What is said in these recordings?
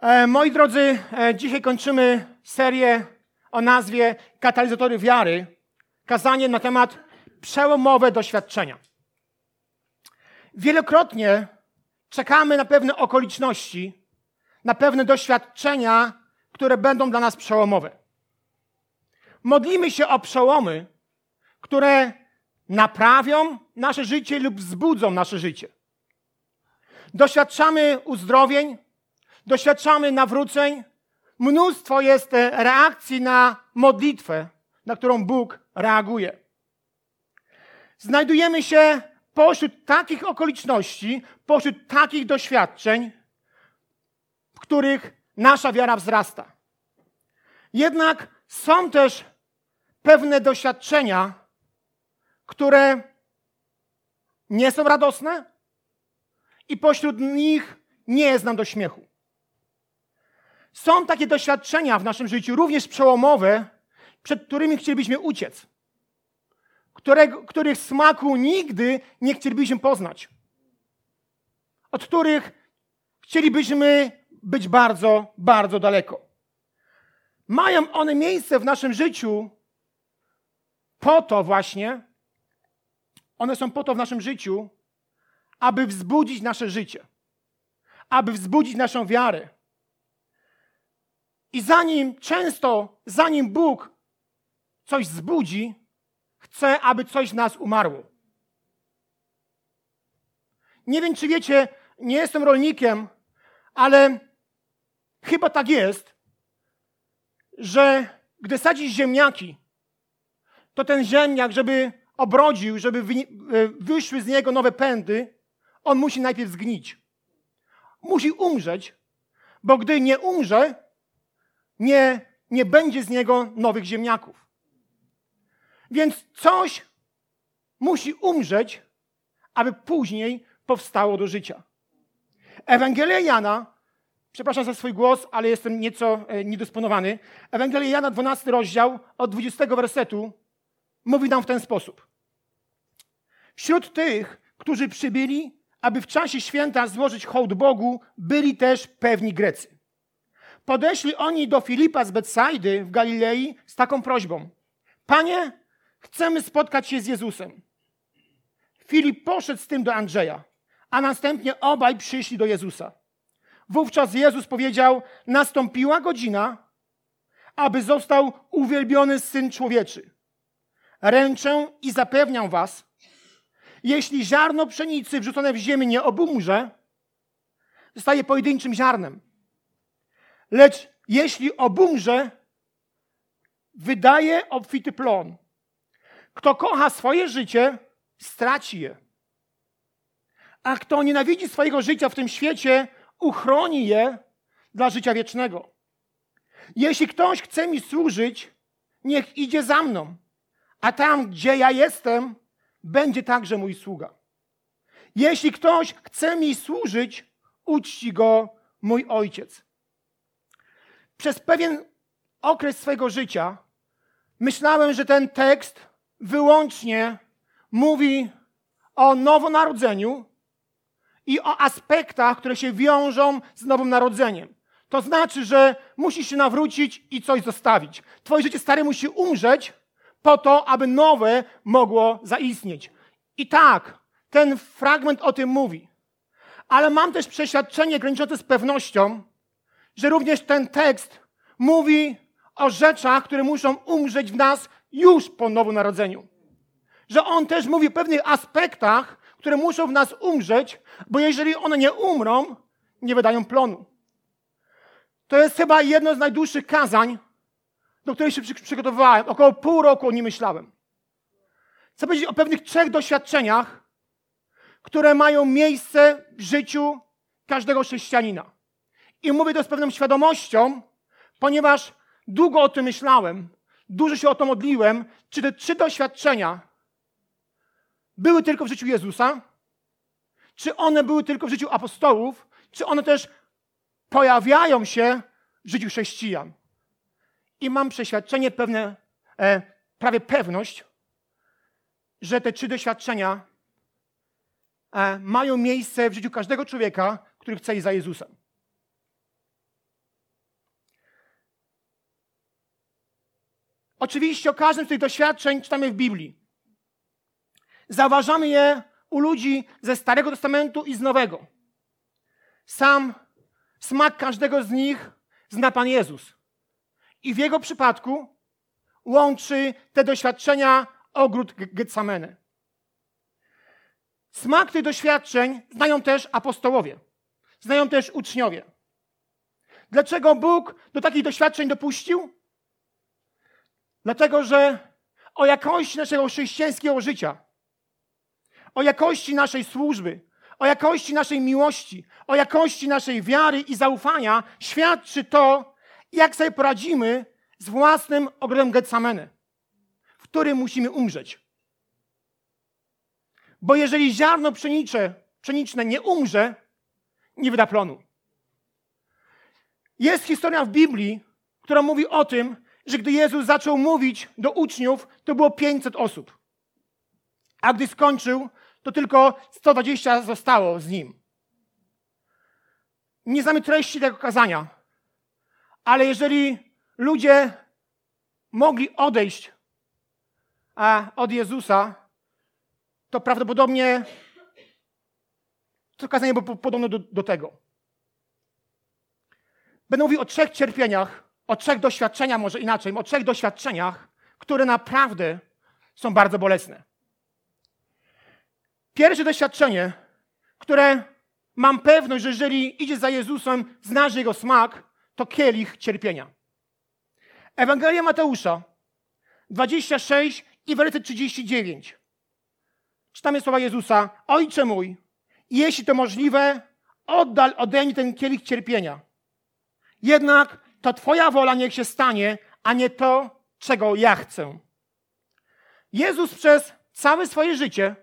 E, moi drodzy, e, dzisiaj kończymy serię o nazwie Katalizatory wiary. Kazanie na temat przełomowe doświadczenia. Wielokrotnie czekamy na pewne okoliczności, na pewne doświadczenia, które będą dla nas przełomowe. Modlimy się o przełomy, które naprawią nasze życie lub wzbudzą nasze życie. Doświadczamy uzdrowień, doświadczamy nawróceń. Mnóstwo jest e, reakcji na modlitwę, na którą Bóg reaguje. Znajdujemy się pośród takich okoliczności, pośród takich doświadczeń, w których nasza wiara wzrasta. Jednak są też pewne doświadczenia, które nie są radosne i pośród nich nie jest nam do śmiechu. Są takie doświadczenia w naszym życiu, również przełomowe, przed którymi chcielibyśmy uciec, którego, których smaku nigdy nie chcielibyśmy poznać, od których chcielibyśmy być bardzo, bardzo daleko. Mają one miejsce w naszym życiu po to właśnie, one są po to w naszym życiu, aby wzbudzić nasze życie, aby wzbudzić naszą wiarę. I zanim często, zanim Bóg coś zbudzi, chce, aby coś z nas umarło. Nie wiem, czy wiecie, nie jestem rolnikiem, ale chyba tak jest, że gdy sadzisz ziemniaki, to ten ziemniak, żeby obrodził, żeby e, wyszły z niego nowe pędy, on musi najpierw zgnić. Musi umrzeć, bo gdy nie umrze, nie, nie będzie z niego nowych ziemniaków. Więc coś musi umrzeć, aby później powstało do życia. Ewangelia Jana, przepraszam za swój głos, ale jestem nieco e, niedysponowany. Ewangelia Jana, 12 rozdział, od 20 wersetu, mówi nam w ten sposób. Wśród tych, którzy przybyli, aby w czasie święta złożyć hołd Bogu, byli też pewni Grecy. Podeszli oni do Filipa z Betsaidy w Galilei z taką prośbą: Panie, chcemy spotkać się z Jezusem. Filip poszedł z tym do Andrzeja, a następnie obaj przyszli do Jezusa. Wówczas Jezus powiedział: Nastąpiła godzina, aby został uwielbiony syn człowieczy. Ręczę i zapewniam was, jeśli ziarno pszenicy wrzucone w ziemię nie obumrze, zostaje pojedynczym ziarnem. Lecz jeśli obumrze, wydaje obfity plon. Kto kocha swoje życie, straci je. A kto nienawidzi swojego życia w tym świecie, uchroni je dla życia wiecznego. Jeśli ktoś chce mi służyć, niech idzie za mną, a tam, gdzie ja jestem, będzie także mój sługa. Jeśli ktoś chce mi służyć, uczci go mój ojciec. Przez pewien okres swojego życia myślałem, że ten tekst wyłącznie mówi o nowonarodzeniu i o aspektach, które się wiążą z nowym narodzeniem. To znaczy, że musisz się nawrócić i coś zostawić. Twoje życie stare musi umrzeć, po to, aby nowe mogło zaistnieć. I tak, ten fragment o tym mówi. Ale mam też przeświadczenie graniczące z pewnością, że również ten tekst mówi o rzeczach, które muszą umrzeć w nas już po nowonarodzeniu. Że on też mówi o pewnych aspektach, które muszą w nas umrzeć, bo jeżeli one nie umrą, nie wydają plonu. To jest chyba jedno z najdłuższych kazań, do której się przygotowywałem. Około pół roku o nim myślałem. Chcę powiedzieć o pewnych trzech doświadczeniach, które mają miejsce w życiu każdego chrześcijanina. I mówię to z pewną świadomością, ponieważ długo o tym myślałem, dużo się o to modliłem, czy te trzy doświadczenia były tylko w życiu Jezusa, czy one były tylko w życiu apostołów, czy one też pojawiają się w życiu chrześcijan? I mam przeświadczenie, pewne, e, prawie pewność, że te trzy doświadczenia e, mają miejsce w życiu każdego człowieka, który chce iść za Jezusem. Oczywiście o każdym z tych doświadczeń czytamy w Biblii. Zauważamy je u ludzi ze Starego Testamentu i z Nowego. Sam smak każdego z nich zna Pan Jezus. I w jego przypadku łączy te doświadczenia ogród Getsamene. Smak tych doświadczeń znają też apostołowie, znają też uczniowie. Dlaczego Bóg do takich doświadczeń dopuścił? Dlatego, że o jakości naszego chrześcijańskiego życia, o jakości naszej służby, o jakości naszej miłości, o jakości naszej wiary i zaufania świadczy to, jak sobie poradzimy z własnym ogrodem Getsamene, w którym musimy umrzeć. Bo jeżeli ziarno pszenicze, pszeniczne nie umrze, nie wyda plonu. Jest historia w Biblii, która mówi o tym, że gdy Jezus zaczął mówić do uczniów, to było 500 osób. A gdy skończył, to tylko 120 zostało z nim. Nie znamy treści tego kazania, ale jeżeli ludzie mogli odejść od Jezusa, to prawdopodobnie to kazanie było podobne do, do tego. Będę mówił o trzech cierpieniach, o trzech doświadczeniach, może inaczej, o trzech doświadczeniach, które naprawdę są bardzo bolesne. Pierwsze doświadczenie, które mam pewność, że jeżeli idzie za Jezusem, znasz Jego smak, to kielich cierpienia. Ewangelia Mateusza 26 i werset 39. Czytamy słowa Jezusa. Ojcze mój, jeśli to możliwe, oddal ode mnie ten kielich cierpienia. Jednak to Twoja wola niech się stanie, a nie to, czego ja chcę. Jezus przez całe swoje życie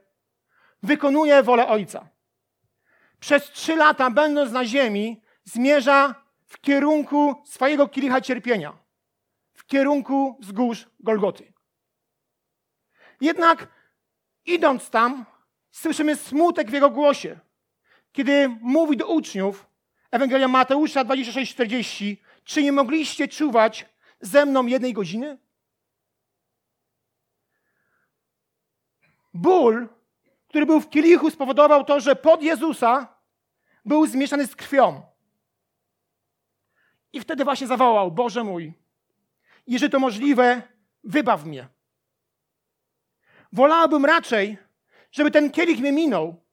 wykonuje wolę Ojca. Przez trzy lata, będąc na ziemi, zmierza w kierunku swojego kielicha cierpienia, w kierunku wzgórz Golgoty. Jednak idąc tam, słyszymy smutek w jego głosie, kiedy mówi do uczniów, Ewangelia Mateusza 26:40, czy nie mogliście czuwać ze mną jednej godziny? Ból, który był w kielichu, spowodował to, że pod Jezusa był zmieszany z krwią. I wtedy właśnie zawołał: Boże mój, jeżeli to możliwe, wybaw mnie. Wolałbym raczej, żeby ten kielich mnie minął,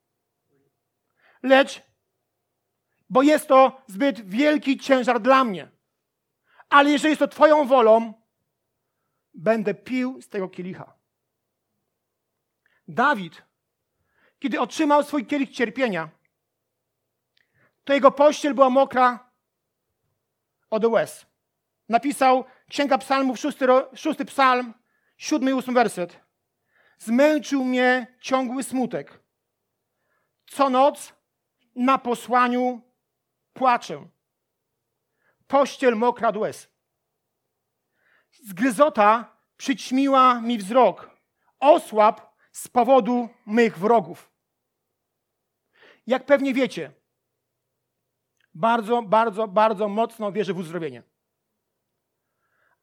lecz bo jest to zbyt wielki ciężar dla mnie. Ale jeżeli jest to Twoją wolą, będę pił z tego kielicha. Dawid, kiedy otrzymał swój kielich cierpienia, to jego pościel była mokra od łez. Napisał Księga Psalmów, szósty, szósty psalm, siódmy i ósmy werset. Zmęczył mnie ciągły smutek. Co noc na posłaniu płaczę. Pościel mokra od łez. Zgryzota przyćmiła mi wzrok. Osłab z powodu mych wrogów. Jak pewnie wiecie, bardzo, bardzo, bardzo mocno wierzę w uzdrowienie.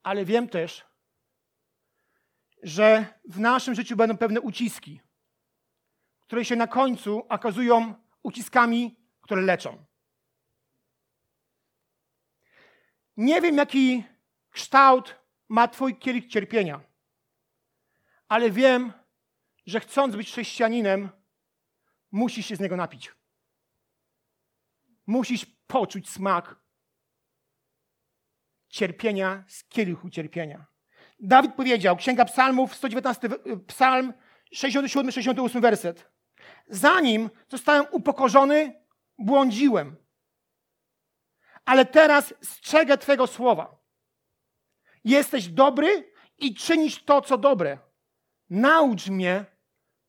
Ale wiem też, że w naszym życiu będą pewne uciski, które się na końcu okazują uciskami, które leczą. Nie wiem, jaki kształt ma Twój kielich cierpienia, ale wiem, że chcąc być chrześcijaninem, musisz się z niego napić. Musisz poczuć smak cierpienia z kielichu cierpienia. Dawid powiedział, Księga Psalmów, 119, Psalm 67-68 werset. Zanim zostałem upokorzony, błądziłem. Ale teraz strzegę Twego słowa. Jesteś dobry i czynisz to, co dobre. Naucz mnie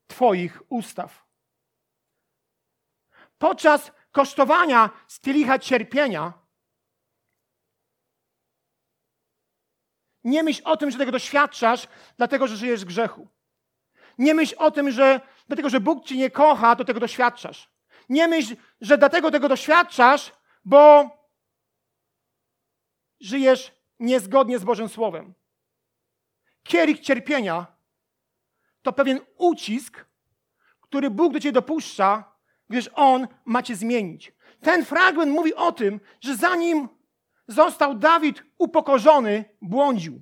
Twoich ustaw. Podczas kosztowania z kielicha cierpienia Nie myśl o tym, że tego doświadczasz, dlatego że żyjesz w grzechu. Nie myśl o tym, że dlatego, że Bóg cię nie kocha, to tego doświadczasz. Nie myśl, że dlatego tego doświadczasz, bo żyjesz niezgodnie z Bożym Słowem. kielich cierpienia to pewien ucisk, który Bóg do ciebie dopuszcza, gdyż On ma cię zmienić. Ten fragment mówi o tym, że zanim został Dawid upokorzony, błądził.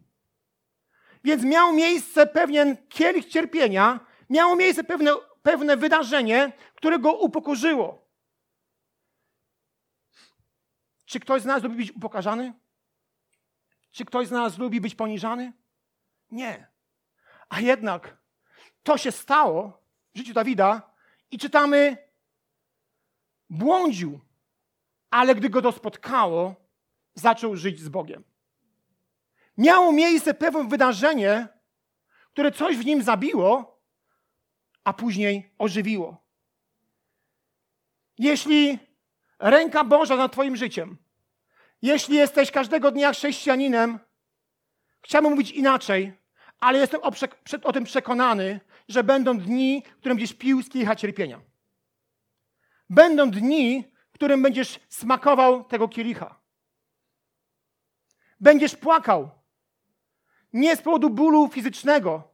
Więc miał miejsce pewien kielich cierpienia, miało miejsce pewne, pewne wydarzenie, które go upokorzyło. Czy ktoś z nas lubi być upokarzany? Czy ktoś z nas lubi być poniżany? Nie. A jednak to się stało w życiu Dawida i czytamy, błądził, ale gdy go to spotkało, zaczął żyć z Bogiem. Miało miejsce pewne wydarzenie, które coś w nim zabiło, a później ożywiło. Jeśli ręka Boża nad Twoim życiem, jeśli jesteś każdego dnia chrześcijaninem, chciałbym mówić inaczej, ale jestem o, o tym przekonany, że będą dni, w którym będziesz pił z kielicha cierpienia. Będą dni, w którym będziesz smakował tego kielicha. Będziesz płakał. Nie z powodu bólu fizycznego,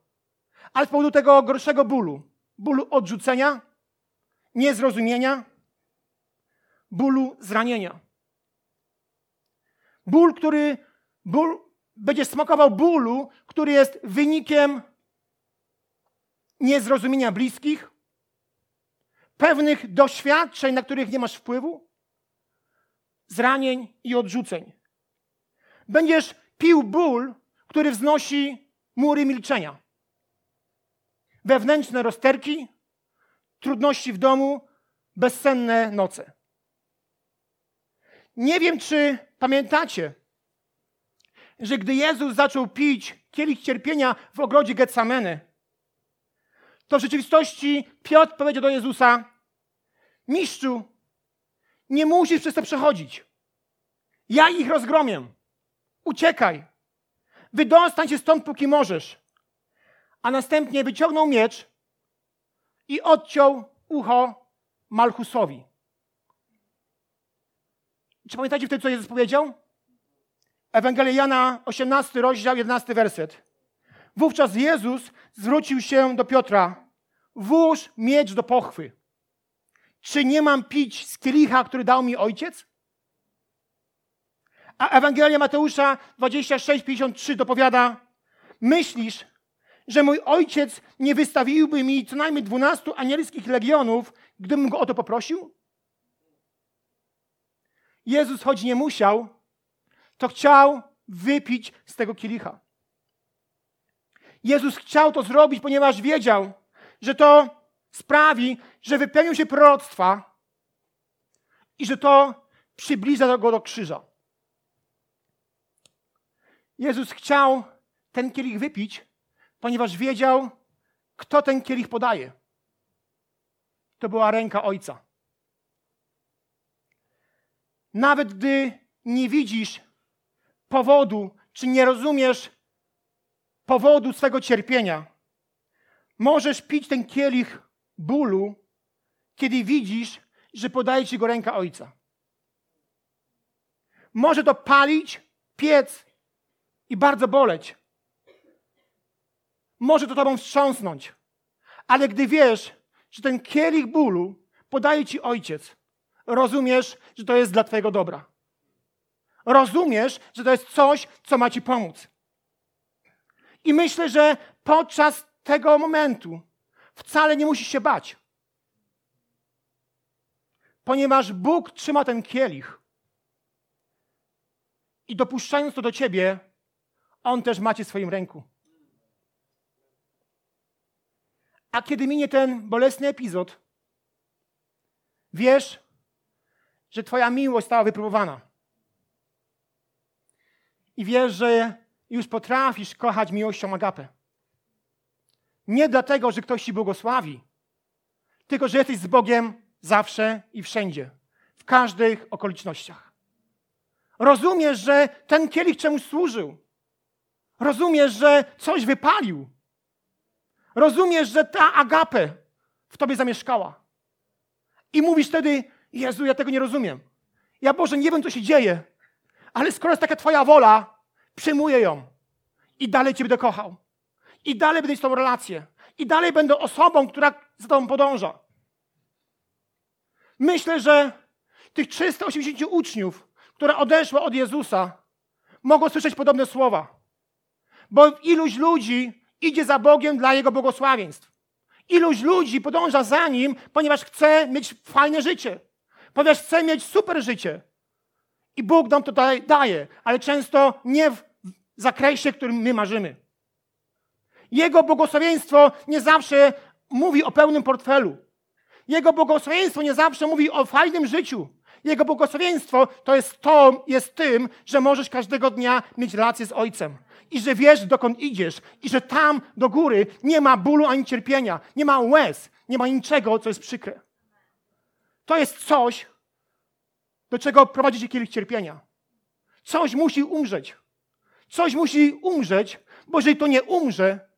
ale z powodu tego gorszego bólu. Bólu odrzucenia, niezrozumienia, bólu zranienia. Ból, który ból, będziesz smakował bólu, który jest wynikiem niezrozumienia bliskich, pewnych doświadczeń, na których nie masz wpływu, zranień i odrzuceń. Będziesz pił ból, który wznosi mury milczenia. Wewnętrzne rozterki, trudności w domu, bezsenne noce. Nie wiem, czy pamiętacie, że gdy Jezus zaczął pić kielich cierpienia w ogrodzie Getsameny, to w rzeczywistości Piotr powiedział do Jezusa: Mistrzu, nie musisz przez to przechodzić. Ja ich rozgromię. Uciekaj. Wydostań się stąd, póki możesz. A następnie wyciągnął miecz i odciął ucho Malchusowi. Czy pamiętacie wtedy, co Jezus powiedział? Ewangelia Jana, 18 rozdział, 11 werset. Wówczas Jezus zwrócił się do Piotra. Włóż miecz do pochwy. Czy nie mam pić z kielicha, który dał mi ojciec? A Ewangelia Mateusza 26:53 dopowiada: Myślisz, że mój ojciec nie wystawiłby mi co najmniej dwunastu anielskich legionów, gdybym go o to poprosił? Jezus, choć nie musiał, to chciał wypić z tego kielicha. Jezus chciał to zrobić, ponieważ wiedział, że to sprawi, że wypełnią się proroctwa i że to przybliża go do krzyża. Jezus chciał ten kielich wypić, ponieważ wiedział, kto ten kielich podaje. To była ręka Ojca. Nawet gdy nie widzisz powodu, czy nie rozumiesz powodu swego cierpienia, możesz pić ten kielich bólu, kiedy widzisz, że podaje ci go ręka Ojca. Może to palić, piec i bardzo boleć. Może to tobą wstrząsnąć. Ale gdy wiesz, że ten kielich bólu podaje ci Ojciec, rozumiesz, że to jest dla twojego dobra. Rozumiesz, że to jest coś, co ma ci pomóc. I myślę, że podczas tego momentu wcale nie musisz się bać. Ponieważ Bóg trzyma ten kielich. I dopuszczając to do ciebie, On też macie w swoim ręku. A kiedy minie ten bolesny epizod, wiesz, że Twoja miłość stała wypróbowana. I wiesz, że już potrafisz kochać miłością agapę. Nie dlatego, że ktoś Ci błogosławi, tylko że jesteś z Bogiem zawsze i wszędzie, w każdych okolicznościach. Rozumiesz, że ten kielich czemuś służył. Rozumiesz, że coś wypalił. Rozumiesz, że ta agapę w tobie zamieszkała. I mówisz wtedy, Jezu, ja tego nie rozumiem. Ja Boże, nie wiem, co się dzieje, ale skoro jest taka Twoja wola, przyjmuję ją i dalej Cię będę kochał. I dalej będę mieć tą relację. I dalej będę osobą, która za tobą podąża. Myślę, że tych 380 uczniów, które odeszły od Jezusa, mogą słyszeć podobne słowa. Bo iluś ludzi idzie za Bogiem dla Jego błogosławieństw. Iluś ludzi podąża za Nim, ponieważ chce mieć fajne życie. Ponieważ chce mieć super życie. I Bóg nam to daje, ale często nie w zakresie, którym my marzymy. Jego błogosławieństwo nie zawsze mówi o pełnym portfelu. Jego błogosławieństwo nie zawsze mówi o fajnym życiu. Jego błogosławieństwo to jest to, jest tym, że możesz każdego dnia mieć relację z Ojcem. I że wiesz, dokąd idziesz. I że tam do góry nie ma bólu ani cierpienia. Nie ma łez. Nie ma niczego, co jest przykre. To jest coś, do czego prowadzi cię kielich cierpienia. Coś musi umrzeć. Coś musi umrzeć, bo jeżeli to nie umrze,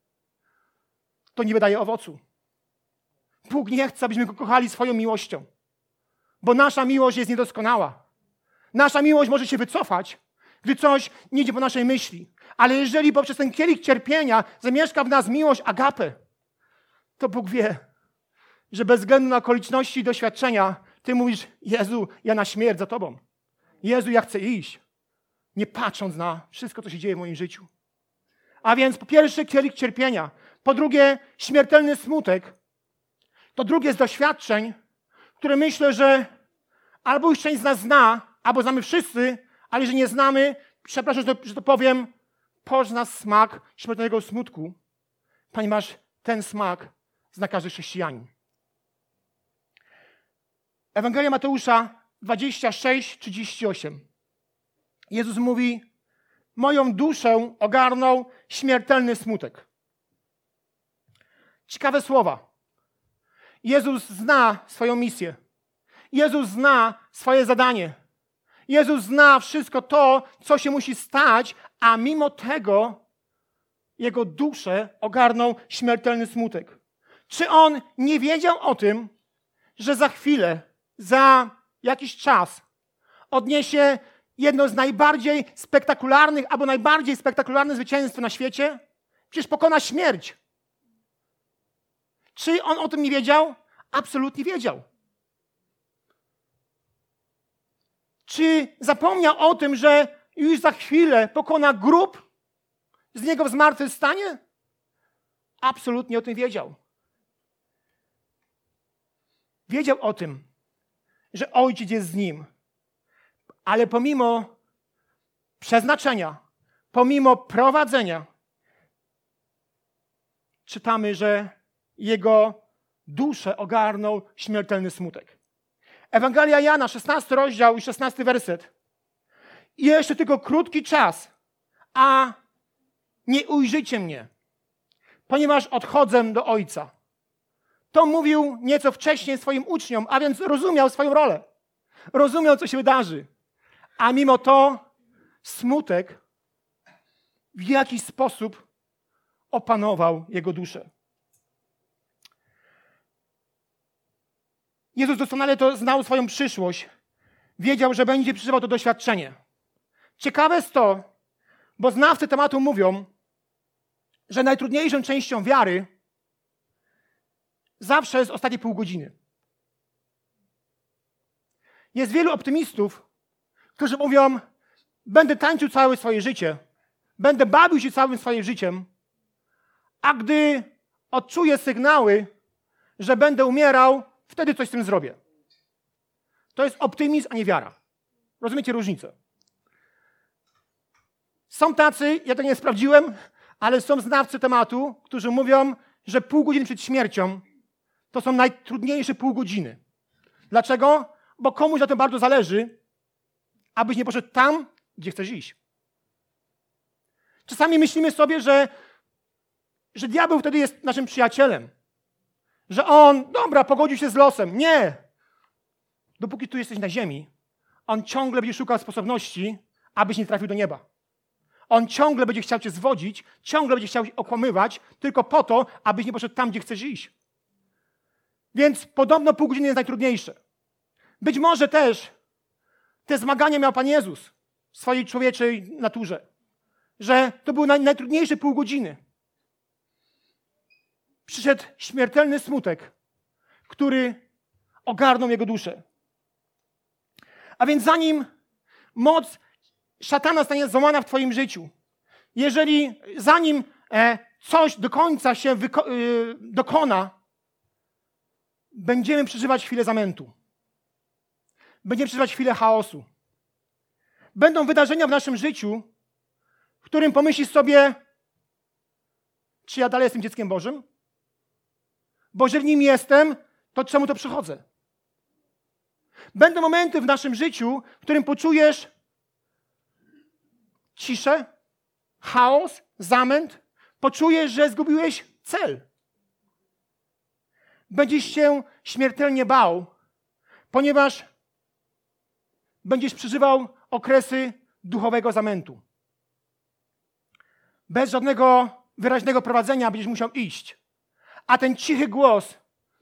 to nie wydaje owocu. Bóg nie chce, abyśmy go kochali swoją miłością, bo nasza miłość jest niedoskonała. Nasza miłość może się wycofać, gdy coś nie idzie po naszej myśli. Ale jeżeli poprzez ten kielich cierpienia zamieszka w nas miłość agapę, to Bóg wie, że bez względu na okoliczności i doświadczenia, Ty mówisz, Jezu, ja na śmierć za Tobą. Jezu, ja chcę iść. Nie patrząc na wszystko, co się dzieje w moim życiu. A więc po pierwsze kielich cierpienia, po drugie śmiertelny smutek, to drugie z doświadczeń, które myślę, że albo już część z nas zna, albo znamy wszyscy, ale że nie znamy, przepraszam, że to, że to powiem, pozna smak śmiertelnego smutku, ponieważ ten smak zna każdy chrześcijanin. Ewangelia Mateusza 26, 38. Jezus mówi, moją duszę ogarnął śmiertelny smutek. Ciekawe słowa. Jezus zna swoją misję. Jezus zna swoje zadanie. Jezus zna wszystko to, co się musi stać, a mimo tego jego duszę ogarnął śmiertelny smutek. Czy on nie wiedział o tym, że za chwilę, za jakiś czas odniesie jedno z najbardziej spektakularnych albo najbardziej spektakularne zwycięstwo na świecie? Przecież pokona śmierć. Czy on o tym nie wiedział? Absolutnie wiedział. Czy zapomniał o tym, że już za chwilę pokona grób z niego zmartwychwstanie? Absolutnie o tym wiedział. Wiedział o tym, że ojciec jest z nim. Ale pomimo przeznaczenia, pomimo prowadzenia, czytamy, że jego duszę ogarnął śmiertelny smutek. Ewangelia Jana, 16 rozdział i 16 werset. Jeszcze tylko krótki czas, a nie ujrzycie mnie, ponieważ odchodzę do Ojca. To mówił nieco wcześniej swoim uczniom, a więc rozumiał swoją rolę. Rozumiał, co się wydarzy. A mimo to smutek w jakiś sposób opanował jego duszę. Jezus doskonale to znał swoją przyszłość. Wiedział, że będzie przeżywał to doświadczenie. Ciekawe jest to, bo znawcy tematu mówią, że najtrudniejszą częścią wiary zawsze jest ostatnie pół godziny. Jest wielu optymistów, którzy mówią: Będę tańczył całe swoje życie, będę bawił się całym swoim życiem, a gdy odczuję sygnały, że będę umierał, wtedy coś z tym zrobię. To jest optymizm, a nie wiara. Rozumiecie różnicę? Są tacy, ja to nie sprawdziłem, ale są znawcy tematu, którzy mówią, że pół godziny przed śmiercią to są najtrudniejsze pół godziny. Dlaczego? Bo komuś na tym bardzo zależy, abyś nie poszedł tam, gdzie chcesz iść. Czasami myślimy sobie, że, że diabeł wtedy jest naszym przyjacielem. Że on, dobra, pogodził się z losem. Nie! Dopóki tu jesteś na ziemi, on ciągle będzie szukał sposobności, abyś nie trafił do nieba. On ciągle będzie chciał cię zwodzić, ciągle będzie chciał okłamywać, tylko po to, abyś nie poszedł tam, gdzie chcesz iść. Więc podobno pół godziny jest najtrudniejsze. Być może też te zmagania miał Pan Jezus w swojej człowieczej naturze. Że to były naj, najtrudniejsze pół godziny. przyszedł śmiertelny smutek, który ogarnął jego duszę. A więc zanim moc szatana stanie złamana w Twoim życiu, jeżeli zanim e, coś do końca się wyko- y, dokona, będziemy przeżywać chwilę zamętu. Będziemy przeżywać chwilę chaosu. Będą wydarzenia w naszym życiu, w którym pomyślisz sobie, czy ja dalej jestem dzieckiem Bożym? Bo jeżeli nim jestem, to czemu to przychodzę? Będą momenty w naszym życiu, w którym poczujesz ciszę, chaos, zamęt, poczujesz, że zgubiłeś cel. Będziesz się śmiertelnie bał, ponieważ będziesz przeżywał okresy duchowego zamętu. Bez żadnego wyraźnego prowadzenia będziesz musiał iść, a ten cichy głos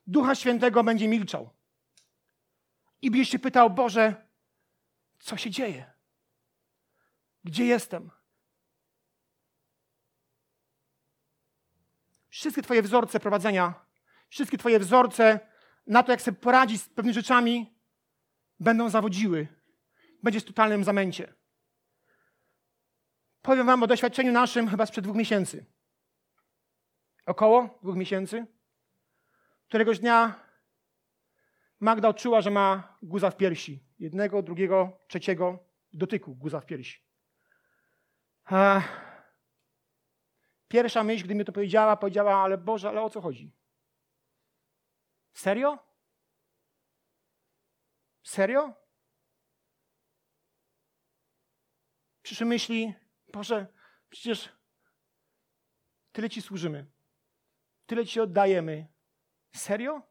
Ducha Świętego będzie milczał. I będziesz się pytał, Boże, co się dzieje? Gdzie jestem? Wszystkie Twoje wzorce prowadzenia, wszystkie Twoje wzorce na to, jak sobie poradzić z pewnymi rzeczami, będą zawodziły. Będziesz w totalnym zamęcie. Powiem Wam o doświadczeniu naszym chyba sprzed dwóch miesięcy. Około dwóch miesięcy. Któregoś dnia Magda odczuła, że ma guza w piersi. Jednego, drugiego, trzeciego dotyku guza w piersi. Pierwsza myśl, gdy mi to powiedziała, powiedziała, ale Boże, ale o co chodzi? Serio? Serio? Przyszły myśli, Boże, przecież tyle Ci służymy, tyle Ci oddajemy. Serio?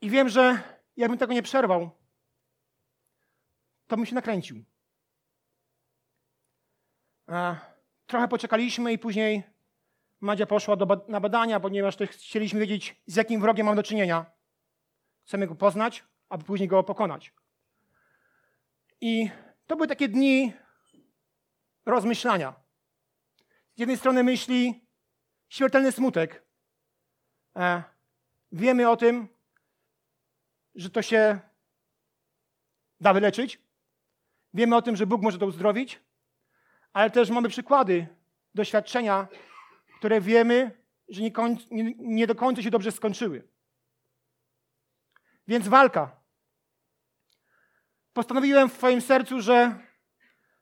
I wiem, że jakbym tego nie przerwał, to bym się nakręcił. Trochę poczekaliśmy i później Madzia poszła do, na badania, ponieważ też chcieliśmy wiedzieć, z jakim wrogiem mam do czynienia. Chcemy go poznać, aby później go pokonać. I to były takie dni rozmyślania. Z jednej strony myśli śmiertelny smutek. E, wiemy o tym, że to się da wyleczyć. Wiemy o tym, że Bóg może to uzdrowić ale też mamy przykłady, doświadczenia, które wiemy, że nie, nie, nie do końca się dobrze skończyły. Więc walka. Postanowiłem w swoim sercu, że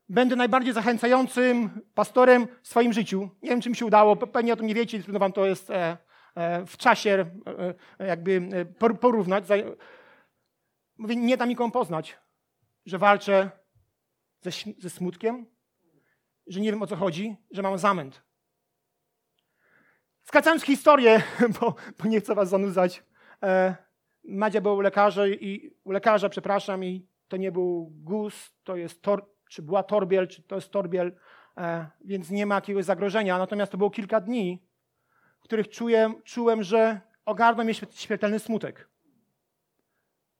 będę najbardziej zachęcającym pastorem w swoim życiu. Nie wiem, czy mi się udało, pewnie o tym nie wiecie, trudno wam to jest e, e, w czasie e, jakby porównać. Mówię, nie da mi komu poznać, że walczę ze, ze smutkiem, że nie wiem o co chodzi, że mam zamęt. Skracając historię, bo, bo nie chcę was zanudzać. E, Madzia była u lekarza, i, u lekarza, przepraszam, i to nie był guz, to jest tor, czy była torbiel, czy to jest torbiel, e, więc nie ma jakiegoś zagrożenia. Natomiast to było kilka dni, w których czułem, czułem że ogarnął mnie śmiertelny smutek.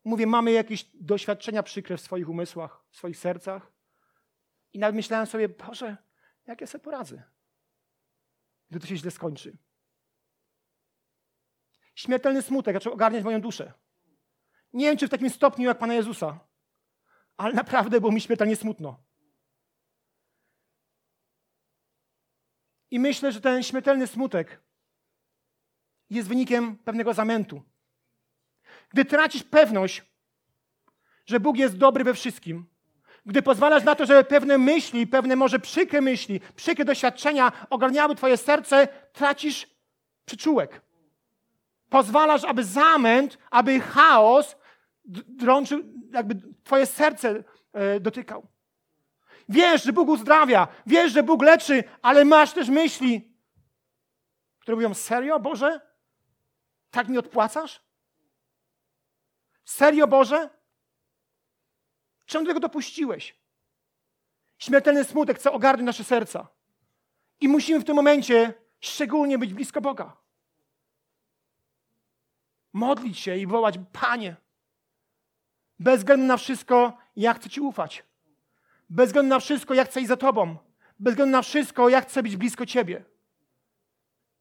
Mówię, mamy jakieś doświadczenia przykre w swoich umysłach, w swoich sercach. I nawet myślałem sobie, Boże, jak ja sobie poradzę, gdy to się źle skończy. Śmiertelny smutek zaczął ogarniać moją duszę. Nie wiem, czy w takim stopniu jak Pana Jezusa, ale naprawdę było mi śmiertelnie smutno. I myślę, że ten śmiertelny smutek jest wynikiem pewnego zamętu. Gdy tracisz pewność, że Bóg jest dobry we wszystkim, gdy pozwalasz na to, żeby pewne myśli, pewne może przykre myśli, przykre doświadczenia ogarniały Twoje serce, tracisz przyczółek. Pozwalasz, aby zamęt, aby chaos drążył, jakby Twoje serce e, dotykał. Wiesz, że Bóg uzdrawia, wiesz, że Bóg leczy, ale masz też myśli, które mówią: Serio, Boże? Tak mi odpłacasz? Serio, Boże? Czemu tego dopuściłeś? Śmiertelny smutek chce ogarnąć nasze serca. I musimy w tym momencie szczególnie być blisko Boga. Modlić się i wołać: Panie, bez względu na wszystko, ja chcę Ci ufać. Bez względu na wszystko, ja chcę iść za Tobą. bez względu na wszystko, ja chcę być blisko Ciebie.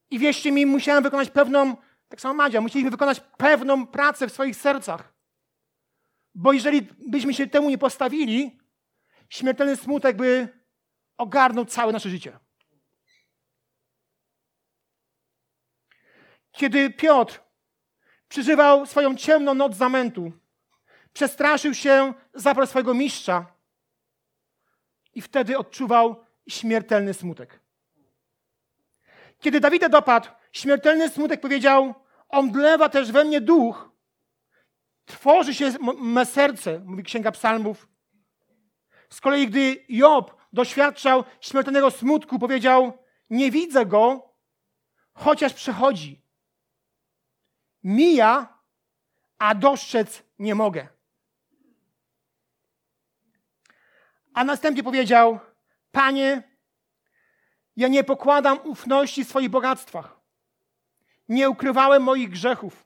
I wierzcie mi, musiałem wykonać pewną, tak samo Madzia, musieliśmy wykonać pewną pracę w swoich sercach. Bo jeżeli byśmy się temu nie postawili, śmiertelny smutek by ogarnął całe nasze życie. Kiedy Piotr przeżywał swoją ciemną noc zamętu, przestraszył się zapał swojego mistrza i wtedy odczuwał śmiertelny smutek. Kiedy Dawida dopadł śmiertelny smutek, powiedział: Omdlewa też we mnie duch, trwoży się me serce, mówi Księga Psalmów. Z kolei, gdy Job doświadczał śmiertelnego smutku, powiedział: Nie widzę go, chociaż przechodzi. Mija, a dostrzec nie mogę. A następnie powiedział: Panie, ja nie pokładam ufności w swoich bogactwach. Nie ukrywałem moich grzechów.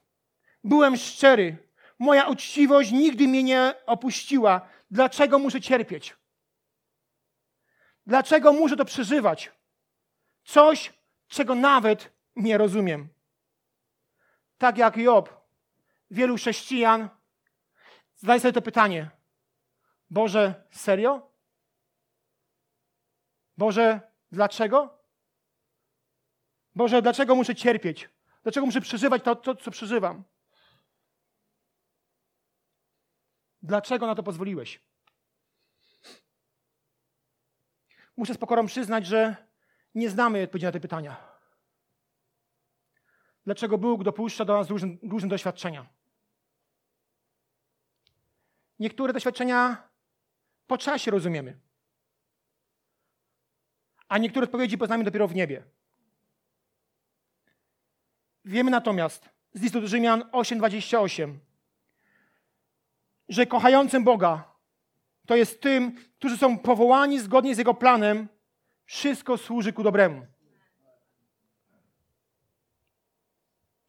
Byłem szczery. Moja uczciwość nigdy mnie nie opuściła. Dlaczego muszę cierpieć? Dlaczego muszę to przeżywać? Coś, czego nawet nie rozumiem. Tak jak Job, wielu chrześcijan zadaje sobie to pytanie. Boże, serio? Boże, dlaczego? Boże, dlaczego muszę cierpieć? Dlaczego muszę przeżywać to, to, co przeżywam? Dlaczego na to pozwoliłeś? Muszę z pokorą przyznać, że nie znamy odpowiedzi na te pytania. Dlaczego Bóg dopuszcza do nas różne, różne doświadczenia? Niektóre doświadczenia po czasie rozumiemy, a niektóre odpowiedzi poznamy dopiero w niebie. Wiemy natomiast z listu do Rzymian 8:28, że kochającym Boga to jest tym, którzy są powołani zgodnie z Jego planem, wszystko służy ku dobremu.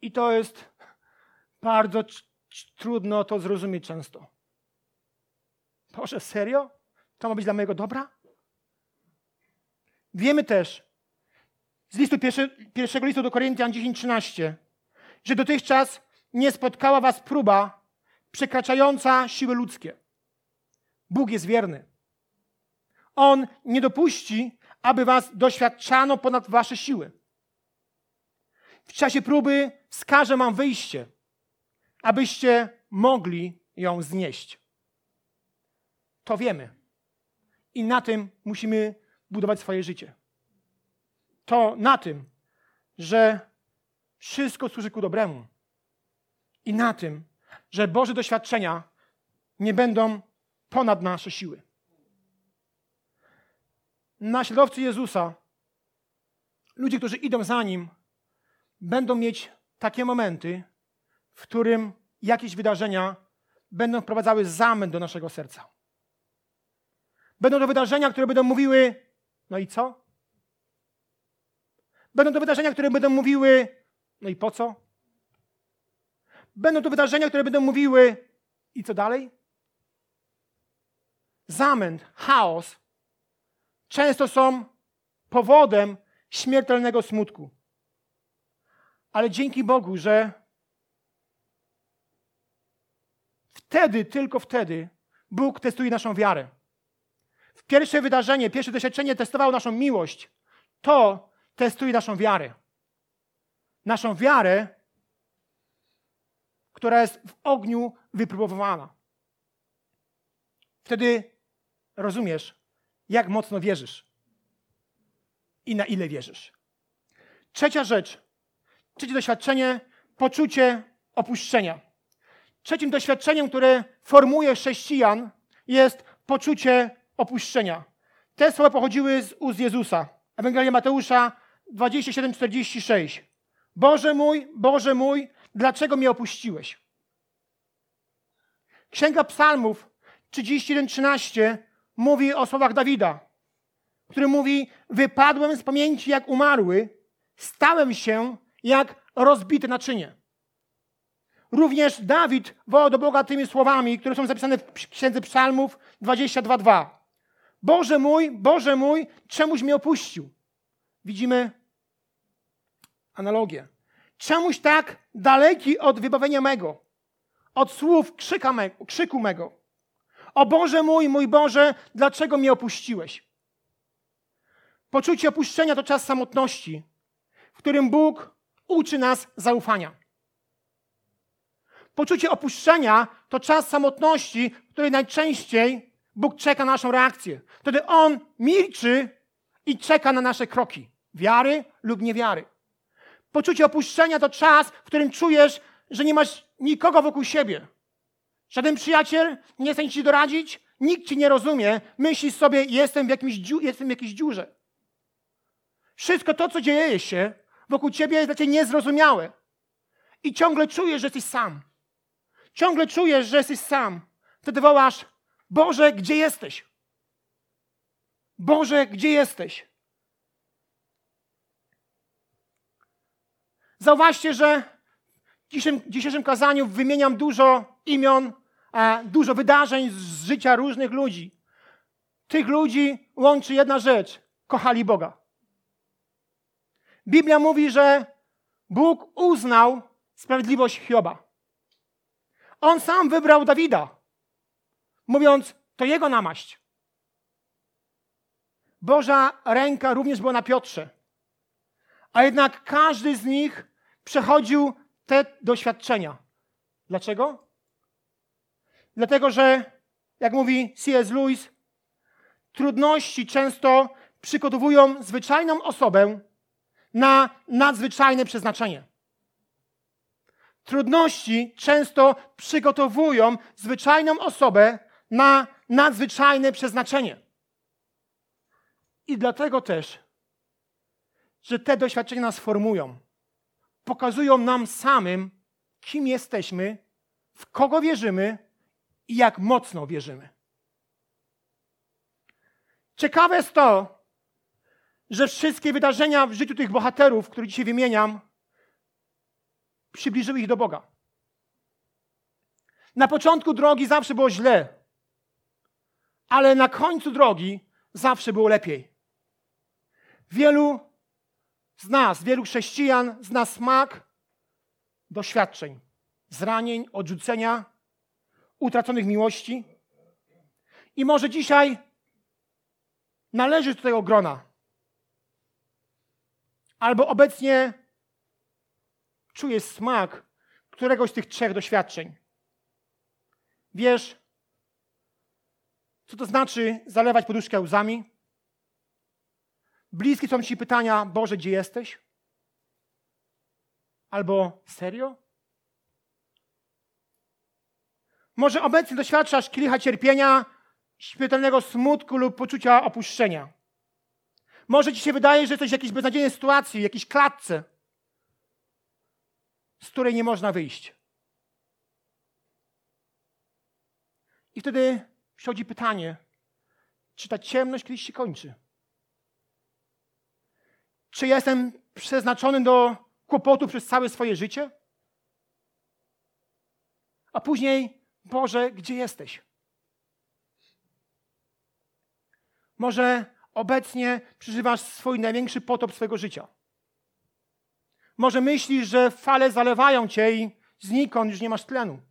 I to jest bardzo trudno to zrozumieć często. Boże, serio? To ma być dla mojego dobra? Wiemy też z listu pierwsze, pierwszego listu do Koryntian 10:13, że dotychczas nie spotkała was próba przekraczająca siły ludzkie. Bóg jest wierny. On nie dopuści, aby was doświadczano ponad wasze siły. W czasie próby wskaże wam wyjście, abyście mogli ją znieść. To wiemy. I na tym musimy budować swoje życie. To na tym, że wszystko służy ku dobremu. I na tym, że Boże doświadczenia nie będą ponad nasze siły. Naśladowcy Jezusa, ludzie, którzy idą za Nim, będą mieć takie momenty, w którym jakieś wydarzenia będą wprowadzały zamęt do naszego serca. Będą to wydarzenia, które będą mówiły, no i co? Będą to wydarzenia, które będą mówiły, no i po co? Będą to wydarzenia, które będą mówiły, i co dalej? Zamęt, chaos często są powodem śmiertelnego smutku. Ale dzięki Bogu, że wtedy, tylko wtedy Bóg testuje naszą wiarę. Pierwsze wydarzenie, pierwsze doświadczenie testowało naszą miłość. To testuje naszą wiarę. Naszą wiarę, która jest w ogniu wypróbowana. Wtedy rozumiesz, jak mocno wierzysz i na ile wierzysz. Trzecia rzecz, trzecie doświadczenie, poczucie opuszczenia. Trzecim doświadczeniem, które formuje chrześcijan, jest poczucie opuszczenia. Te słowa pochodziły z ust Jezusa. Ewangelia Mateusza 27:46. Boże mój, Boże mój, dlaczego mnie opuściłeś? Księga Psalmów 31:13 mówi o słowach Dawida, który mówi: Wypadłem z pamięci jak umarły, stałem się jak rozbite naczynie. Również Dawid wołał do Boga tymi słowami, które są zapisane w Księdze Psalmów 22:2. Boże mój, Boże mój, czemuś mnie opuścił? Widzimy analogię. Czemuś tak daleki od wybawienia mego, od słów krzyka mego, krzyku mego. O Boże mój, mój Boże, dlaczego mnie opuściłeś? Poczucie opuszczenia to czas samotności, w którym Bóg uczy nas zaufania. Poczucie opuszczenia to czas samotności, w której najczęściej Bóg czeka na naszą reakcję. Wtedy On milczy i czeka na nasze kroki wiary lub niewiary. Poczucie opuszczenia to czas, w którym czujesz, że nie masz nikogo wokół siebie. Żaden przyjaciel nie chce ci doradzić, nikt ci nie rozumie, myślisz sobie, jestem w, jakimś jestem w jakiejś dziurze. Wszystko to, co dzieje się wokół ciebie, jest dla ciebie niezrozumiałe. I ciągle czujesz, że jesteś sam. Ciągle czujesz, że jesteś sam. Wtedy wołasz, Boże, gdzie jesteś? Boże, gdzie jesteś? Zauważcie, że w dzisiejszym, dzisiejszym kazaniu wymieniam dużo imion, e, dużo wydarzeń z życia różnych ludzi. Tych ludzi łączy jedna rzecz: kochali Boga. Biblia mówi, że Bóg uznał sprawiedliwość Hioba. On sam wybrał Dawida, mówiąc, to jego namaść. Boża ręka również była na Piotrze. A jednak każdy z nich przechodził te doświadczenia. Dlaczego? Dlatego, że, jak mówi C.S. Lewis, trudności często przygotowują zwyczajną osobę na nadzwyczajne przeznaczenie. Trudności często przygotowują zwyczajną osobę na nadzwyczajne przeznaczenie. I dlatego też, że te doświadczenia nas formują, pokazują nam samym, kim jesteśmy, w kogo wierzymy i jak mocno wierzymy. Ciekawe jest to, że wszystkie wydarzenia w życiu tych bohaterów, które dzisiaj wymieniam, przybliżyły ich do Boga. Na początku drogi zawsze było źle, ale na końcu drogi zawsze było lepiej. Wielu z nas, wielu chrześcijan zna smak doświadczeń, zranień, odrzucenia, utraconych miłości. I może dzisiaj należysz do tego grona. Albo obecnie czujesz smak któregoś z tych trzech doświadczeń. Wiesz, co to znaczy zalewać poduszkę łzami? Bliskie są ci pytania, Boże, gdzie jesteś? Albo serio? Może obecnie doświadczasz kielicha cierpienia, śmiertelnego smutku lub poczucia opuszczenia. Może ci się wydaje, że jesteś w jakiejś beznadziejnej sytuacji, jakiejś klatce, z której nie można wyjść. I wtedy przychodzi pytanie, czy ta ciemność kiedyś się kończy? Czy jestem przeznaczony do kłopotu przez całe swoje życie? A później, Boże, gdzie jesteś? Może obecnie przeżywasz swój największy potop swojego życia. Może myślisz, że fale zalewają cię i znikąd już nie masz tlenu.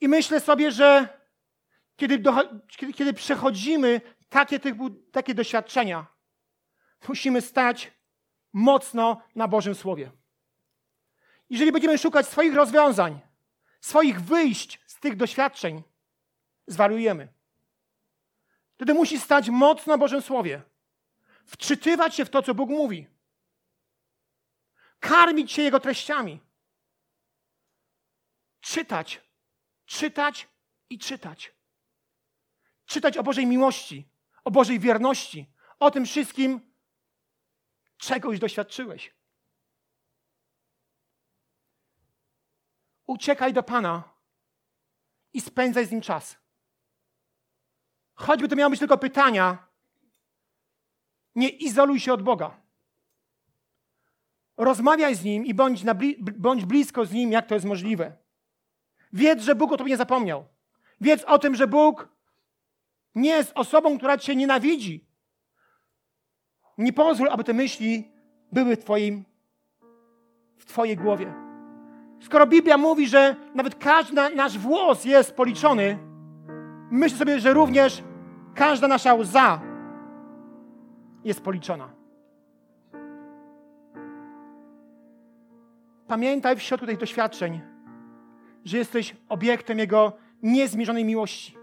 I myślę sobie, że kiedy, kiedy, kiedy przechodzimy takie, takie doświadczenia, musimy stać mocno na Bożym Słowie. Jeżeli będziemy szukać swoich rozwiązań, swoich wyjść z tych doświadczeń, zwariujemy. Wtedy musi stać mocno na Bożym Słowie. Wczytywać się w to, co Bóg mówi. Karmić się Jego treściami. Czytać, czytać i czytać. Czytać o Bożej miłości, o Bożej wierności, o tym wszystkim, czego już doświadczyłeś. Uciekaj do Pana i spędzaj z Nim czas. Choćby to miały być tylko pytania, nie izoluj się od Boga. Rozmawiaj z Nim i bądź, bli bądź blisko z Nim, jak to jest możliwe. Wiedz, że Bóg o Tobie nie zapomniał. Wiedz o tym, że Bóg Nie jest osobą, która cię nienawidzi. Nie pozwól, aby te myśli były w, twoim, w Twojej głowie. Skoro Biblia mówi, że nawet każdy nasz włos jest policzony, myślę sobie, że również każda nasza łza jest policzona. Pamiętaj w środku tych doświadczeń, że jesteś obiektem Jego niezmierzonej miłości.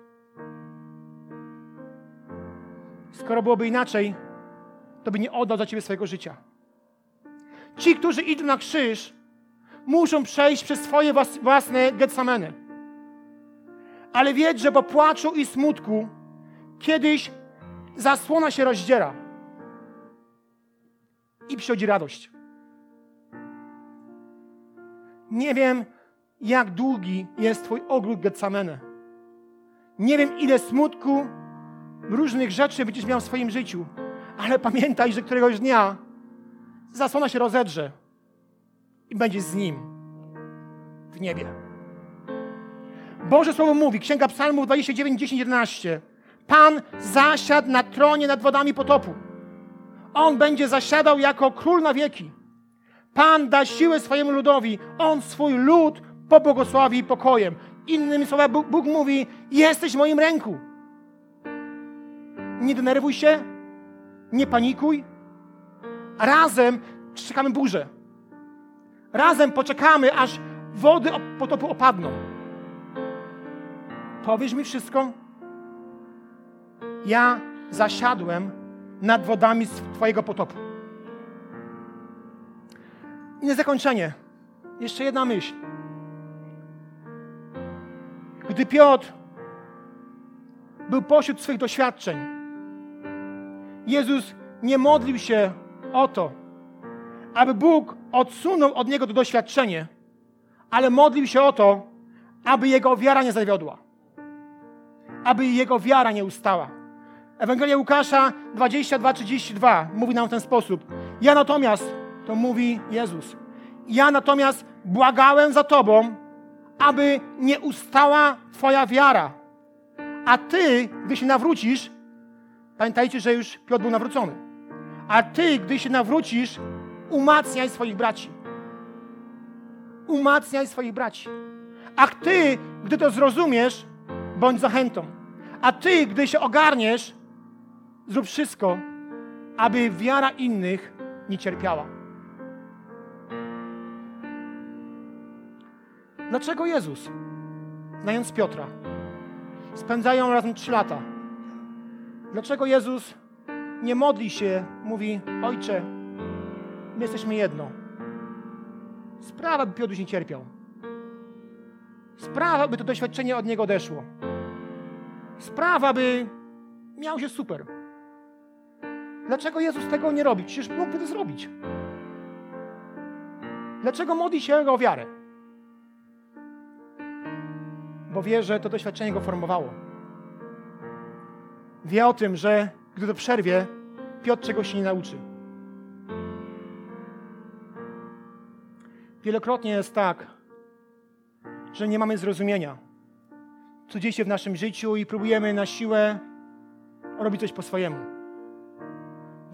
Skoro byłoby inaczej, to by nie oddał za Ciebie swojego życia. Ci, którzy idą na krzyż, muszą przejść przez swoje własne getsameny. Ale wiedz, że po płaczu i smutku kiedyś zasłona się rozdziera i przychodzi radość. Nie wiem, jak długi jest Twój ogród Getsamene. Nie wiem, ile smutku, różnych rzeczy będziesz miał w swoim życiu, ale pamiętaj, że któregoś dnia zasłona się rozedrze i będziesz z Nim w niebie. Boże Słowo mówi, Księga Psalmów 29, 10, 11. Pan zasiadł na tronie nad wodami potopu. On będzie zasiadał jako król na wieki. Pan da siłę swojemu ludowi. On swój lud pobłogosławi pokojem. Innymi słowy, Bóg, Bóg mówi: Jesteś w moim ręku. Nie denerwuj się, nie panikuj. Razem czekamy burzę. Razem poczekamy, aż wody potopu opadną. Powiesz mi wszystko? Ja zasiadłem nad wodami Twojego potopu. I na zakończenie, jeszcze jedna myśl. Gdy Piotr był pośród swych doświadczeń, Jezus nie modlił się o to, aby Bóg odsunął od niego to doświadczenie, ale modlił się o to, aby jego wiara nie zawiodła, aby jego wiara nie ustała. Ewangelia Łukasza 22-32 mówi nam w ten sposób. Ja natomiast, to mówi Jezus, ja natomiast błagałem za Tobą, aby nie ustała Twoja wiara. A Ty, gdy się nawrócisz, pamiętajcie, że już Piotr był nawrócony, a Ty, gdy się nawrócisz, umacniaj swoich braci. Umacniaj swoich braci. A Ty, gdy to zrozumiesz, bądź zachętą. A Ty, gdy się ogarniesz, zrób wszystko, aby wiara innych nie cierpiała. Dlaczego Jezus, znając Piotra, spędzają razem trzy lata? Dlaczego Jezus nie modli się, mówi, Ojcze, my jesteśmy jedno. Sprawa, by Piotr nie cierpiał. Sprawa, by to doświadczenie od niego odeszło. Sprawa, by miał się super. Dlaczego Jezus tego nie robi? Przecież mógłby to zrobić. Dlaczego modli się o wiarę? bo wie, że to doświadczenie go formowało. Wie o tym, że gdy to przerwie, Piotr czegoś się nie nauczy. Wielokrotnie jest tak, że nie mamy zrozumienia, co dzieje się w naszym życiu i próbujemy na siłę robić coś po swojemu.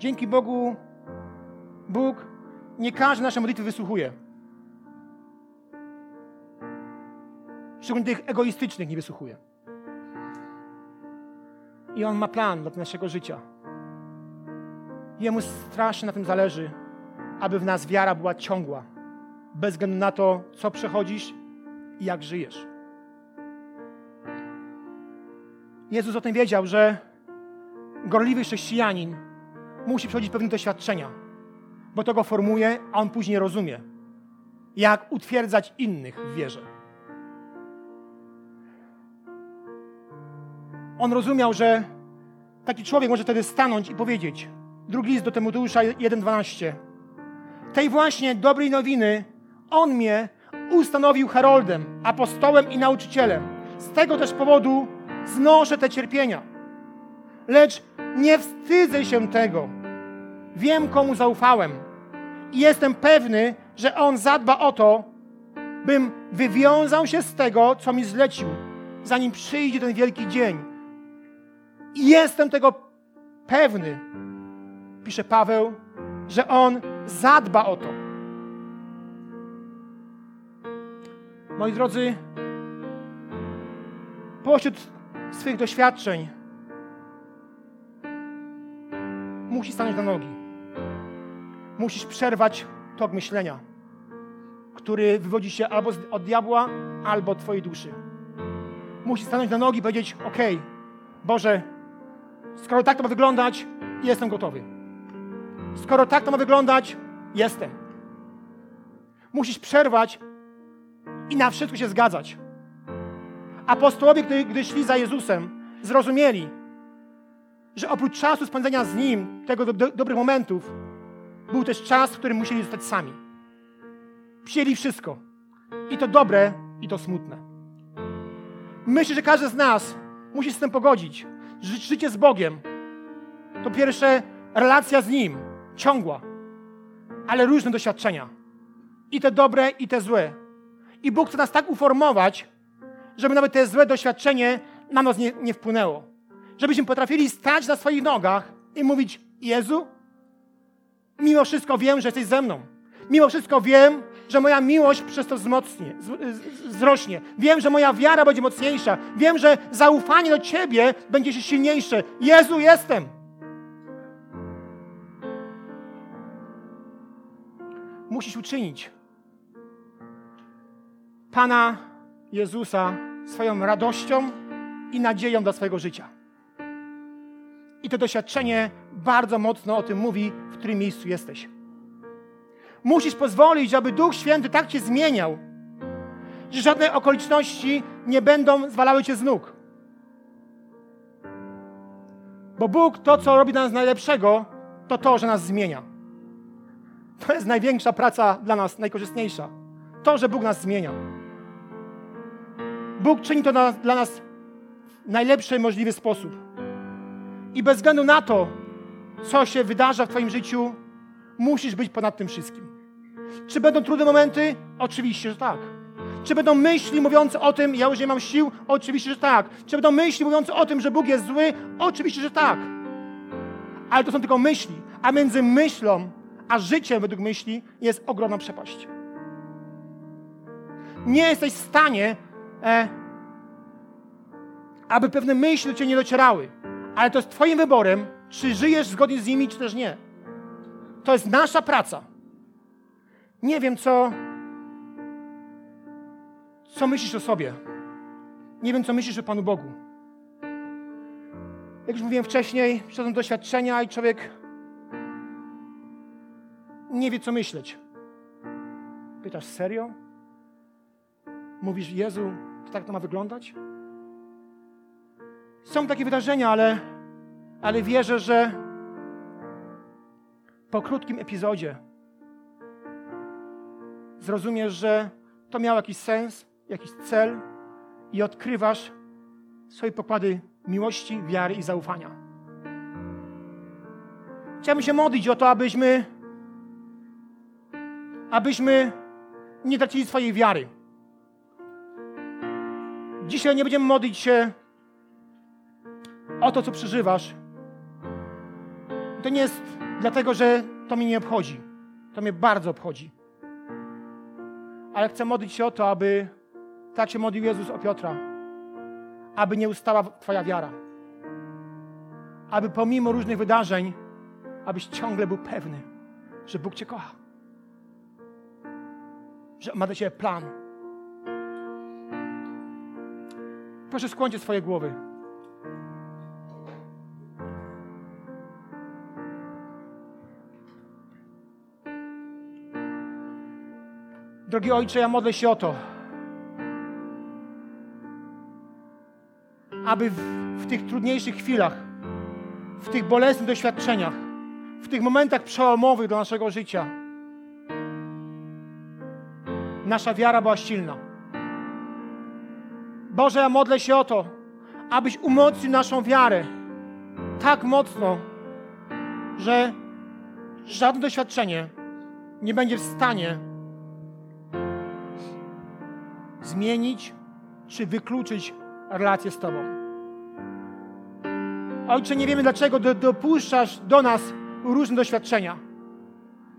Dzięki Bogu, Bóg nie każde nasze modlitwy wysłuchuje. szczególnie tych egoistycznych nie wysłuchuje. I On ma plan dla naszego życia. Jemu strasznie na tym zależy, aby w nas wiara była ciągła, bez względu na to, co przechodzisz i jak żyjesz. Jezus o tym wiedział, że gorliwy chrześcijanin musi przechodzić pewne doświadczenia, bo to go formuje, a on później rozumie, jak utwierdzać innych w wierze. on rozumiał, że taki człowiek może wtedy stanąć i powiedzieć, drugi list do Tymoteusza 1,12. Tej właśnie dobrej nowiny on mnie ustanowił heroldem, apostołem i nauczycielem. Z tego też powodu znoszę te cierpienia. Lecz nie wstydzę się tego. Wiem, komu zaufałem. I jestem pewny, że On zadba o to, bym wywiązał się z tego, co mi zlecił, zanim przyjdzie ten wielki dzień I jestem tego pewny, pisze Paweł, że On zadba o to. Moi drodzy, pośród swych doświadczeń musisz stanąć na nogi. Musisz przerwać tok myślenia, który wywodzi się albo od diabła, albo od Twojej duszy. Musisz stanąć na nogi i powiedzieć: OK, Boże, skoro tak to ma wyglądać, jestem gotowy. Skoro tak to ma wyglądać, jestem. Musisz przerwać i na wszystko się zgadzać. Apostołowie, gdy, gdy szli za Jezusem, zrozumieli, że oprócz czasu spędzenia z Nim, tego do, do, dobrych momentów, był też czas, w którym musieli zostać sami. Przyjęli wszystko. I to dobre, i to smutne. Myślę, że każdy z nas musi się z tym pogodzić. Życie z Bogiem to pierwsze relacja z Nim, ciągła, ale różne doświadczenia. I te dobre, i te złe. I Bóg chce nas tak uformować, żeby nawet te złe doświadczenie na nas nie, nie wpłynęło. Żebyśmy potrafili stać na swoich nogach i mówić: Jezu, mimo wszystko wiem, że jesteś ze mną. Mimo wszystko wiem, że moja miłość przez to wzmocnie, wzrośnie. Wiem, że moja wiara będzie mocniejsza. Wiem, że zaufanie do Ciebie będzie się silniejsze. Jezu, jestem. Musisz uczynić Pana Jezusa swoją radością i nadzieją dla swojego życia. I to doświadczenie bardzo mocno o tym mówi, w którym miejscu jesteś. Musisz pozwolić, aby Duch Święty tak cię zmieniał, że żadne okoliczności nie będą zwalały cię z nóg. Bo Bóg to, co robi dla nas najlepszego, to to, że nas zmienia. To jest największa praca dla nas, najkorzystniejsza. To, że Bóg nas zmienia. Bóg czyni to dla nas w najlepszy możliwy sposób. I bez względu na to, co się wydarza w Twoim życiu, musisz być ponad tym wszystkim. Czy będą trudne momenty? Oczywiście, że tak. Czy będą myśli mówiące o tym, ja już nie mam sił? Oczywiście, że tak. Czy będą myśli mówiące o tym, że Bóg jest zły? Oczywiście, że tak. Ale to są tylko myśli. A między myślą a życiem według myśli jest ogromna przepaść. Nie jesteś w stanie, e, aby pewne myśli do Ciebie nie docierały. Ale to jest Twoim wyborem, czy żyjesz zgodnie z nimi, czy też nie. To jest nasza praca. Nie wiem, co, co myślisz o sobie. Nie wiem, co myślisz o Panu Bogu. Jak już mówiłem wcześniej, przychodzą doświadczenia i człowiek nie wie, co myśleć. Pytasz, serio? Mówisz, Jezu, to tak to ma wyglądać? Są takie wydarzenia, ale, ale wierzę, że po krótkim epizodzie zrozumiesz, że to miało jakiś sens, jakiś cel i odkrywasz swoje pokłady miłości, wiary i zaufania. Chciałbym się modlić o to, abyśmy abyśmy nie tracili swojej wiary. Dzisiaj nie będziemy modlić się o to, co przeżywasz. To nie jest dlatego, że to mnie nie obchodzi. To mnie bardzo obchodzi. Ale chcę modlić się o to, aby tak się modlił Jezus o Piotra, aby nie ustała Twoja wiara. Aby pomimo różnych wydarzeń, abyś ciągle był pewny, że Bóg Cię kocha. Że ma dla Ciebie plan. Proszę skłońcie swoje głowy. Drogi Ojcze, ja modlę się o to, aby w, w tych trudniejszych chwilach, w tych bolesnych doświadczeniach, w tych momentach przełomowych do naszego życia, nasza wiara była silna. Boże, ja modlę się o to, abyś umocnił naszą wiarę tak mocno, że żadne doświadczenie nie będzie w stanie zmienić czy wykluczyć relację z Tobą. Ojcze, nie wiemy, dlaczego do, dopuszczasz do nas różne doświadczenia.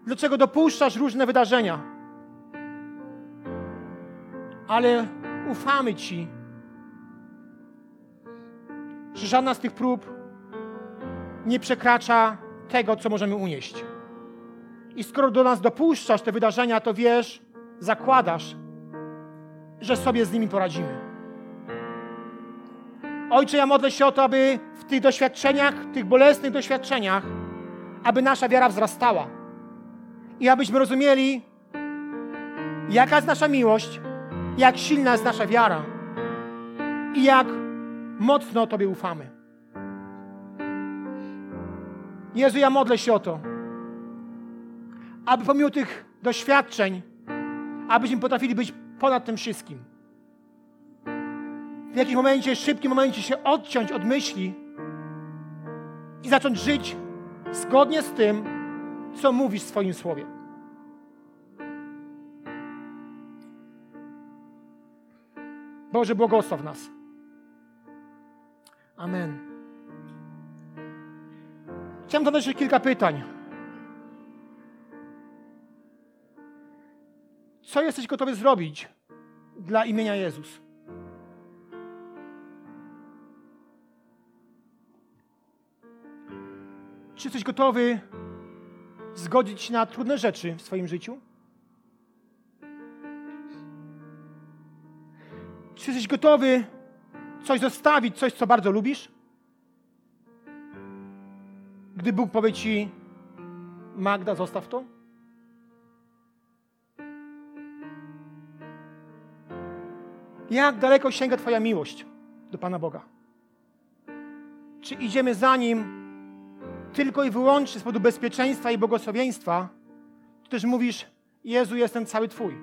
Dlaczego dopuszczasz różne wydarzenia. Ale ufamy Ci, że żadna z tych prób nie przekracza tego, co możemy unieść. I skoro do nas dopuszczasz te wydarzenia, to wiesz, zakładasz, że sobie z nimi poradzimy. Ojcze, ja modlę się o to, aby w tych doświadczeniach, tych bolesnych doświadczeniach, aby nasza wiara wzrastała. I abyśmy rozumieli, jaka jest nasza miłość, jak silna jest nasza wiara i jak mocno Tobie ufamy. Jezu, ja modlę się o to, aby pomimo tych doświadczeń, abyśmy potrafili być ponad tym wszystkim. W jakimś momencie, szybkim momencie się odciąć od myśli i zacząć żyć zgodnie z tym, co mówisz w swoim słowie. Boże, błogosław nas. Amen. Chciałem zadać jeszcze kilka pytań. Co jesteś gotowy zrobić dla imienia Jezus? Czy jesteś gotowy zgodzić się na trudne rzeczy w swoim życiu? Czy jesteś gotowy coś zostawić, coś, co bardzo lubisz? Gdy Bóg powie ci, Magda, zostaw to? Jak daleko sięga Twoja miłość do Pana Boga? Czy idziemy za Nim tylko i wyłącznie z powodu bezpieczeństwa i błogosławieństwa, czy też mówisz, Jezu, jestem cały Twój.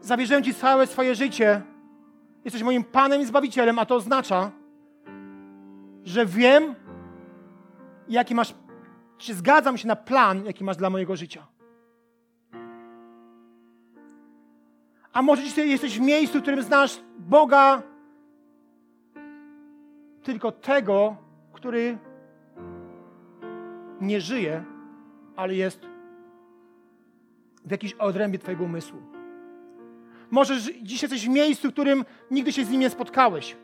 Zawierzyłem Ci całe swoje życie, jesteś moim Panem i Zbawicielem, a to oznacza, że wiem, jaki masz, czy zgadzam się na plan, jaki masz dla mojego życia. A może dzisiaj jesteś w miejscu, w którym znasz Boga tylko tego, który nie żyje, ale jest w jakiejś odrębie Twojego umysłu. Może dziś jesteś w miejscu, w którym nigdy się z nim nie spotkałeś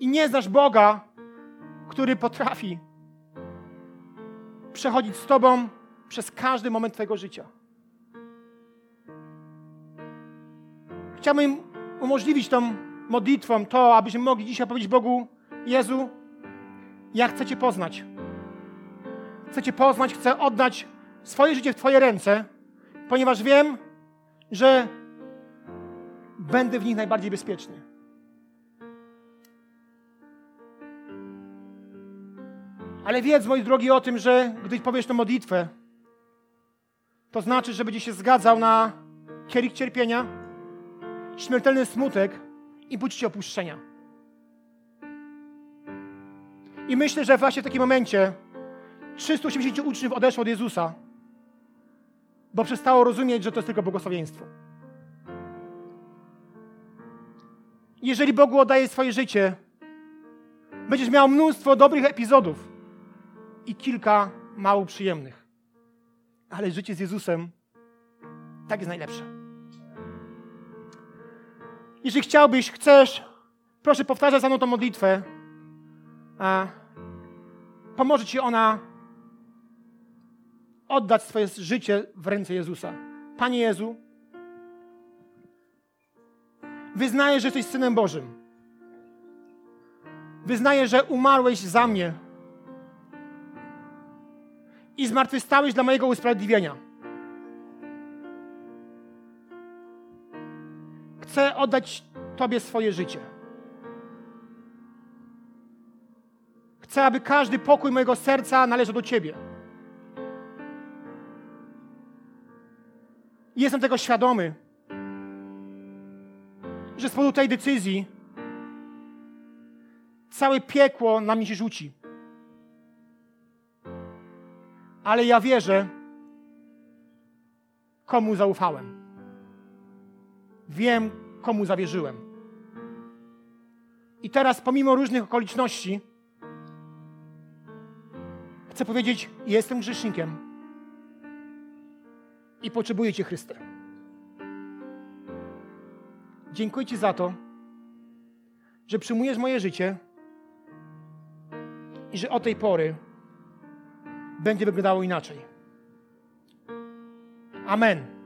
i nie znasz Boga, który potrafi przechodzić z Tobą przez każdy moment Twojego życia. Chciałbym umożliwić tą modlitwą to, abyśmy mogli dzisiaj powiedzieć Bogu, Jezu, ja chcę Cię poznać. Chcę Cię poznać, chcę oddać swoje życie w Twoje ręce, ponieważ wiem, że będę w nich najbardziej bezpieczny. Ale wiedz, moi drogi, o tym, że gdy powiesz tę modlitwę, to znaczy, że będzie się zgadzał na kielich cierpienia, śmiertelny smutek i poczucie opuszczenia. I myślę, że właśnie w takim momencie 380 uczniów odeszło od Jezusa, bo przestało rozumieć, że to jest tylko błogosławieństwo. Jeżeli Bogu oddaje swoje życie, będziesz miał mnóstwo dobrych epizodów i kilka mało przyjemnych. Ale życie z Jezusem tak jest najlepsze. Jeżeli chciałbyś, chcesz, proszę powtarzać za mną modlitwę. A pomoże ci ona oddać swoje życie w ręce Jezusa. Panie Jezu, wyznaję, że jesteś Synem Bożym. Wyznaję, że umarłeś za mnie i zmartwychwstałeś dla mojego usprawiedliwienia. Chcę oddać Tobie swoje życie. Chcę, aby każdy pokój mojego serca należał do Ciebie. Jestem tego świadomy, że z powodu tej decyzji całe piekło na mnie się rzuci. Ale ja wierzę, komu zaufałem. Wiem, komu zawierzyłem. I teraz, pomimo różnych okoliczności, chcę powiedzieć: Jestem grzesznikiem i potrzebuję Cię, Chryste. Dziękuję Ci za to, że przyjmujesz moje życie i że od tej pory będzie wyglądało inaczej. Amen.